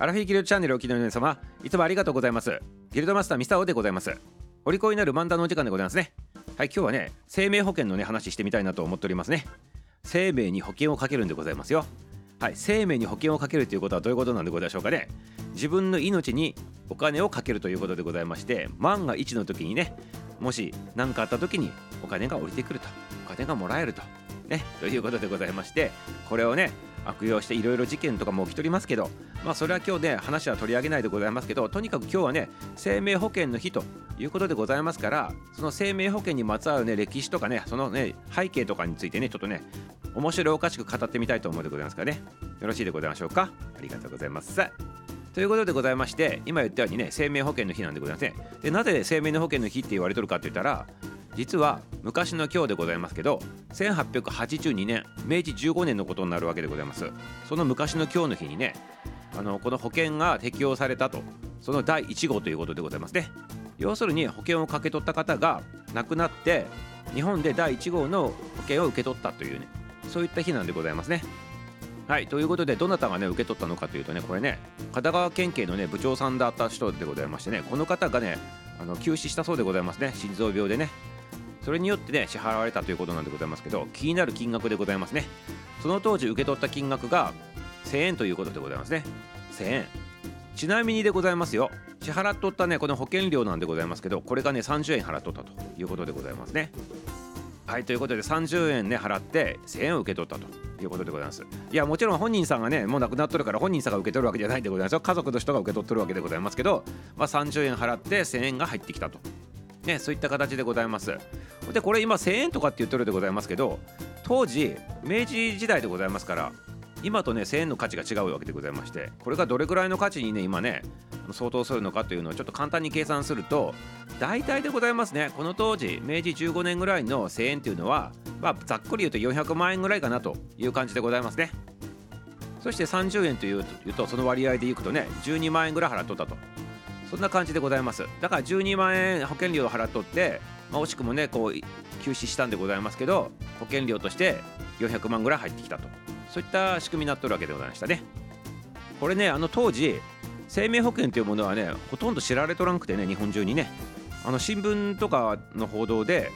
アラフィーギルドチャンネルをお聞きの皆様いつもありがとうございます。ギルドマスターミスターオでございます。お利口になる漫談のお時間でございますね。はい今日はね生命保険のね話してみたいなと思っておりますね。生命に保険をかけるんでございますよ。はい生命に保険をかけるということはどういうことなんでございましょうかね。自分の命にお金をかけるということでございまして万が一の時にねもし何かあった時にお金が降りてくるとお金がもらえるとねということでございましてこれをね悪用していろいろ事件とかも起きておりますけどまあそれは今日ね話は取り上げないでございますけどとにかく今日はね生命保険の日ということでございますからその生命保険にまつわるね歴史とかねそのね背景とかについてねちょっとね面白おかしく語ってみたいと思うでございますからね。よろしいでございましょうか？ありがとうございます。ということでございまして今言ったようにね生命保険の日なんでございますね。でなぜ生命の保険の日って言われとるかって言ったら実は昔の今日でございますけど1882年明治15年のことになるわけでございます。その昔の今日の日にねあのこの保険が適用されたとその第1号ということでございますね。要するに保険をかけ取った方が亡くなって日本で第1号の保険を受け取ったというねそういった日なんでございますね。はいということでどなたがね受け取ったのかというとねこれね片側県警のね部長さんだった人でございましてねこの方がねあの急死したそうでございますね。心臓病でね。それによってね支払われたということなんでございますけど気になる金額でございますね。その当時受け取った金額が1000円ということでございますね。1000円。ちなみにでございますよ。支払っとったねこの保険料なんでございますけどこれがね30円払っとったということでございますね。はいということで30円ね払って1000円を受け取ったということでございます。いやもちろん本人さんがねもう亡くなっとるから本人さんが受け取るわけじゃないんでございますよ。家族の人が受け取っとるわけでございますけど、まあ、30円払って1000円が入ってきたと。ね、そういった形でございます。で、これ今1000円とかって言ってるでございますけど、当時、明治時代でございますから、今とね、1000円の価値が違うわけでございまして、これがどれぐらいの価値にね、今ね、相当するのかというのをちょっと簡単に計算すると、大体でございますね、この当時、明治15年ぐらいの1000円というのは、まあ、ざっくり言うと400万円ぐらいかなという感じでございますね。そして30円というと、その割合でいくとね、12万円ぐらい払っとったと。そんな感じでございますだから12万円保険料を払っとって、まあ、惜しくもねこう休止したんでございますけど保険料として400万ぐらい入ってきたと。そういった仕組みになっとるわけでございましたね。これねあの当時生命保険というものはねほとんど知られとらんくてね日本中にね。あの新聞とかの報道で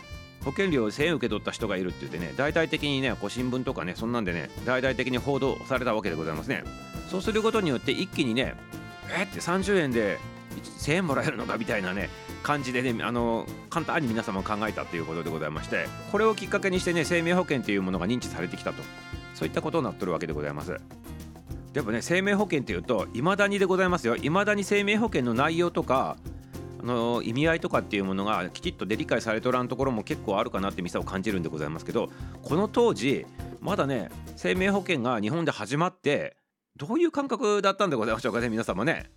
保険料1000円受け取った人がいるって言ってね大々的にねこう新聞とかねそんなんでね大々的に報道されたわけでございますね。そうすることによって一気にねえって30円で1000円もらえるのかみたいなね感じでねあの簡単に皆様考えたということでございましてこれをきっかけにしてね生命保険というものが認知されてきたと。そういったことになってるわけでございます。でもね生命保険っていうといまだにでございますよ。いまだに生命保険の内容とかあの意味合いとかっていうものがきちっとで理解されとらんところも結構あるかなって店を感じるんでございますけどこの当時まだね生命保険が日本で始まってどういう感覚だったんでございましょうかね皆様ね。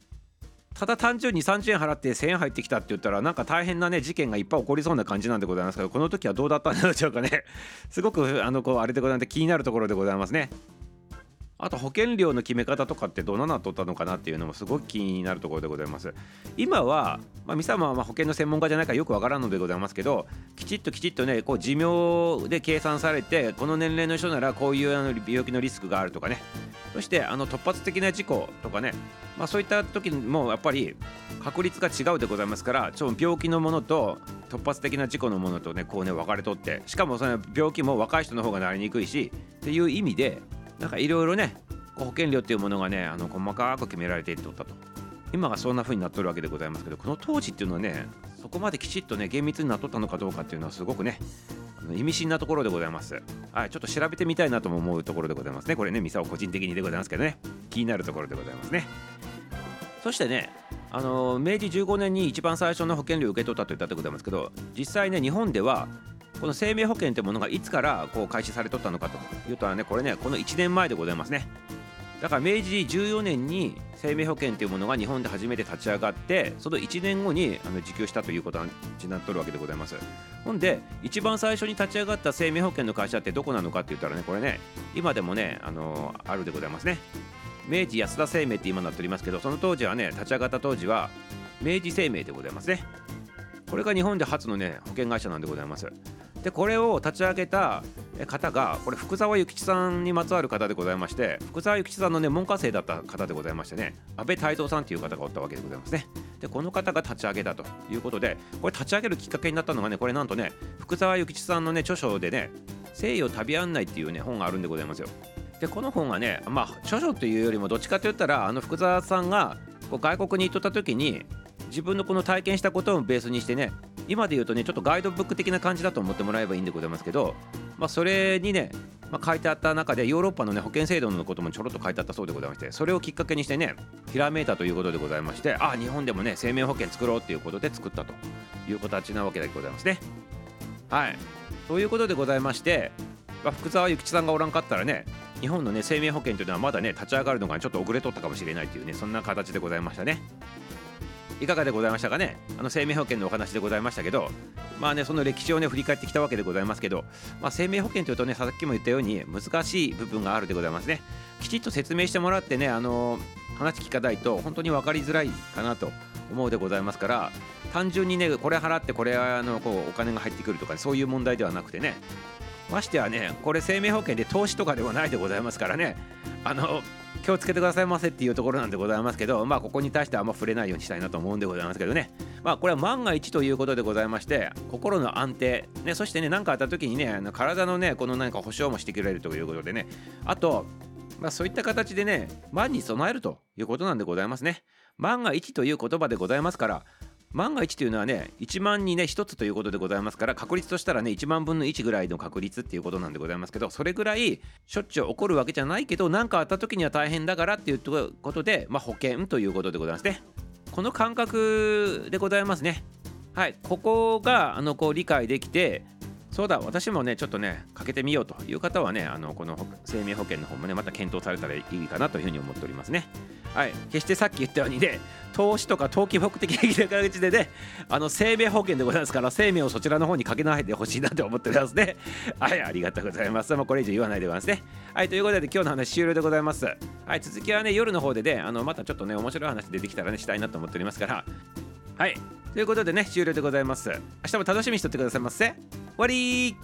ただ単純に30円払って1000円入ってきたって言ったらなんか大変なね事件がいっぱい起こりそうな感じなんでございますけどこの時はどうだったんでしょうかねすごくあのこうあれでございまして気になるところでございますね。あと保険料の決め方とかってどうなっとったのかなっていうのもすごく気になるところでございます。今は、まあ、ミサマはまあ保険の専門家じゃないからよくわからんのでございますけどきちっときちっとねこう寿命で計算されてこの年齢の人ならこういうあの病気のリスクがあるとかねそしてあの突発的な事故とかね、まあ、そういった時もやっぱり確率が違うでございますからちょ病気のものと突発的な事故のものとねこうね分かれとってしかもその病気も若い人の方がなりにくいしっていう意味でなんかいろいろね保険料っていうものがねあの細かく決められていっておったと今がそんな風になっとるわけでございますけどこの当時っていうのはねそこまできちっとね厳密になっとったのかどうかっていうのはすごくね意味深なところでございます。はい、ちょっと調べてみたいなとも思うところでございますね。これね、ミサオ個人的にでございますけどね、気になるところでございますね。そしてね、あの明治15年に一番最初の保険料を受け取ったと言ったでございますけど、実際ね、日本ではこの生命保険というものがいつからこう開始されとったのかというとはね、これね、この1年前でございますね。だから明治14年に生命保険というものが日本で初めて立ち上がってその1年後にあの受給したということになっとるわけでございます。ほんで一番最初に立ち上がった生命保険の会社ってどこなのかって言ったらねこれね今でもねあのあるでございますね。明治安田生命って今なっておりますけどその当時はね立ち上がった当時は明治生命でございますね。これが日本で初のね保険会社なんでございます。でこれを立ち上げた方がこれ福沢諭吉さんにまつわる方でございまして福沢諭吉さんのね門下生だった方でございましてね安倍泰造さんという方がおったわけでございますね。でこの方が立ち上げたということでこれ立ち上げるきっかけになったのがねこれなんとね福沢諭吉さんのね著書でね西洋旅案内っていうね本があるんでございますよ。でこの本はねまあ著書というよりもどっちかと言ったらあの福沢さんがこう外国に行っとった時に自分のこの体験したことをベースにしてね今で言うとねちょっとガイドブック的な感じだと思ってもらえばいいんでございますけど、まあ、それにね、まあ、書いてあった中でヨーロッパのね保険制度のこともちょろっと書いてあったそうでございましてそれをきっかけにしてねひらめいたということでございましてああ日本でもね生命保険作ろうっていうことで作ったという形なわけでございますね。はいということでございまして、まあ、福沢諭吉さんがおらんかったらね日本のね生命保険というのはまだね立ち上がるのがちょっと遅れとったかもしれないというねそんな形でございましたね。いかがでございましたかね？あの生命保険のお話でございましたけどまあねその歴史をね振り返ってきたわけでございますけど、まあ、生命保険というとねさっきも言ったように難しい部分があるでございますね。きちっと説明してもらってねあの話聞かないと本当に分かりづらいかなと思うでございますから単純にねこれ払ってこれあのこうお金が入ってくるとか、ねそういう問題ではなくてねましてはねこれ生命保険で投資とかではないでございますからねあの気をつけてくださいませっていうところなんでございますけどまあここに対してはあんま触れないようにしたいなと思うんでございますけどね。まあこれは万が一ということでございまして心の安定ねそしてね何かあった時にねあの体のねこの何か保証もしてくれるということでね。あとまあそういった形でね万に備えるということなんでございますね。万が一という言葉でございますから万が一というのはね1万にね1つということでございますから確率としたらね1万分の1ぐらいの確率っていうことなんでございますけどそれぐらいしょっちゅう起こるわけじゃないけど何かあった時には大変だからっていうことで、まあ、保険ということでございますね。この感覚でございますね。はい。ここがあのこう理解できてそうだ私もねちょっとねかけてみようという方はねあのこの生命保険の方もねまた検討されたらいいかなというふうに思っておりますね。はい。決してさっき言ったようにね投資とか投機目的的な形でねあの生命保険でございますから生命をそちらの方にかけないでほしいなと思っておりますね。はいありがとうございます。もうこれ以上言わないでございますね。はいということで今日の話終了でございます。はい続きはね夜の方でねあのまたちょっとね面白い話出てきたらねしたいなと思っておりますから。はいということでね終了でございます。明日も楽しみにしとってくださいませ。終わり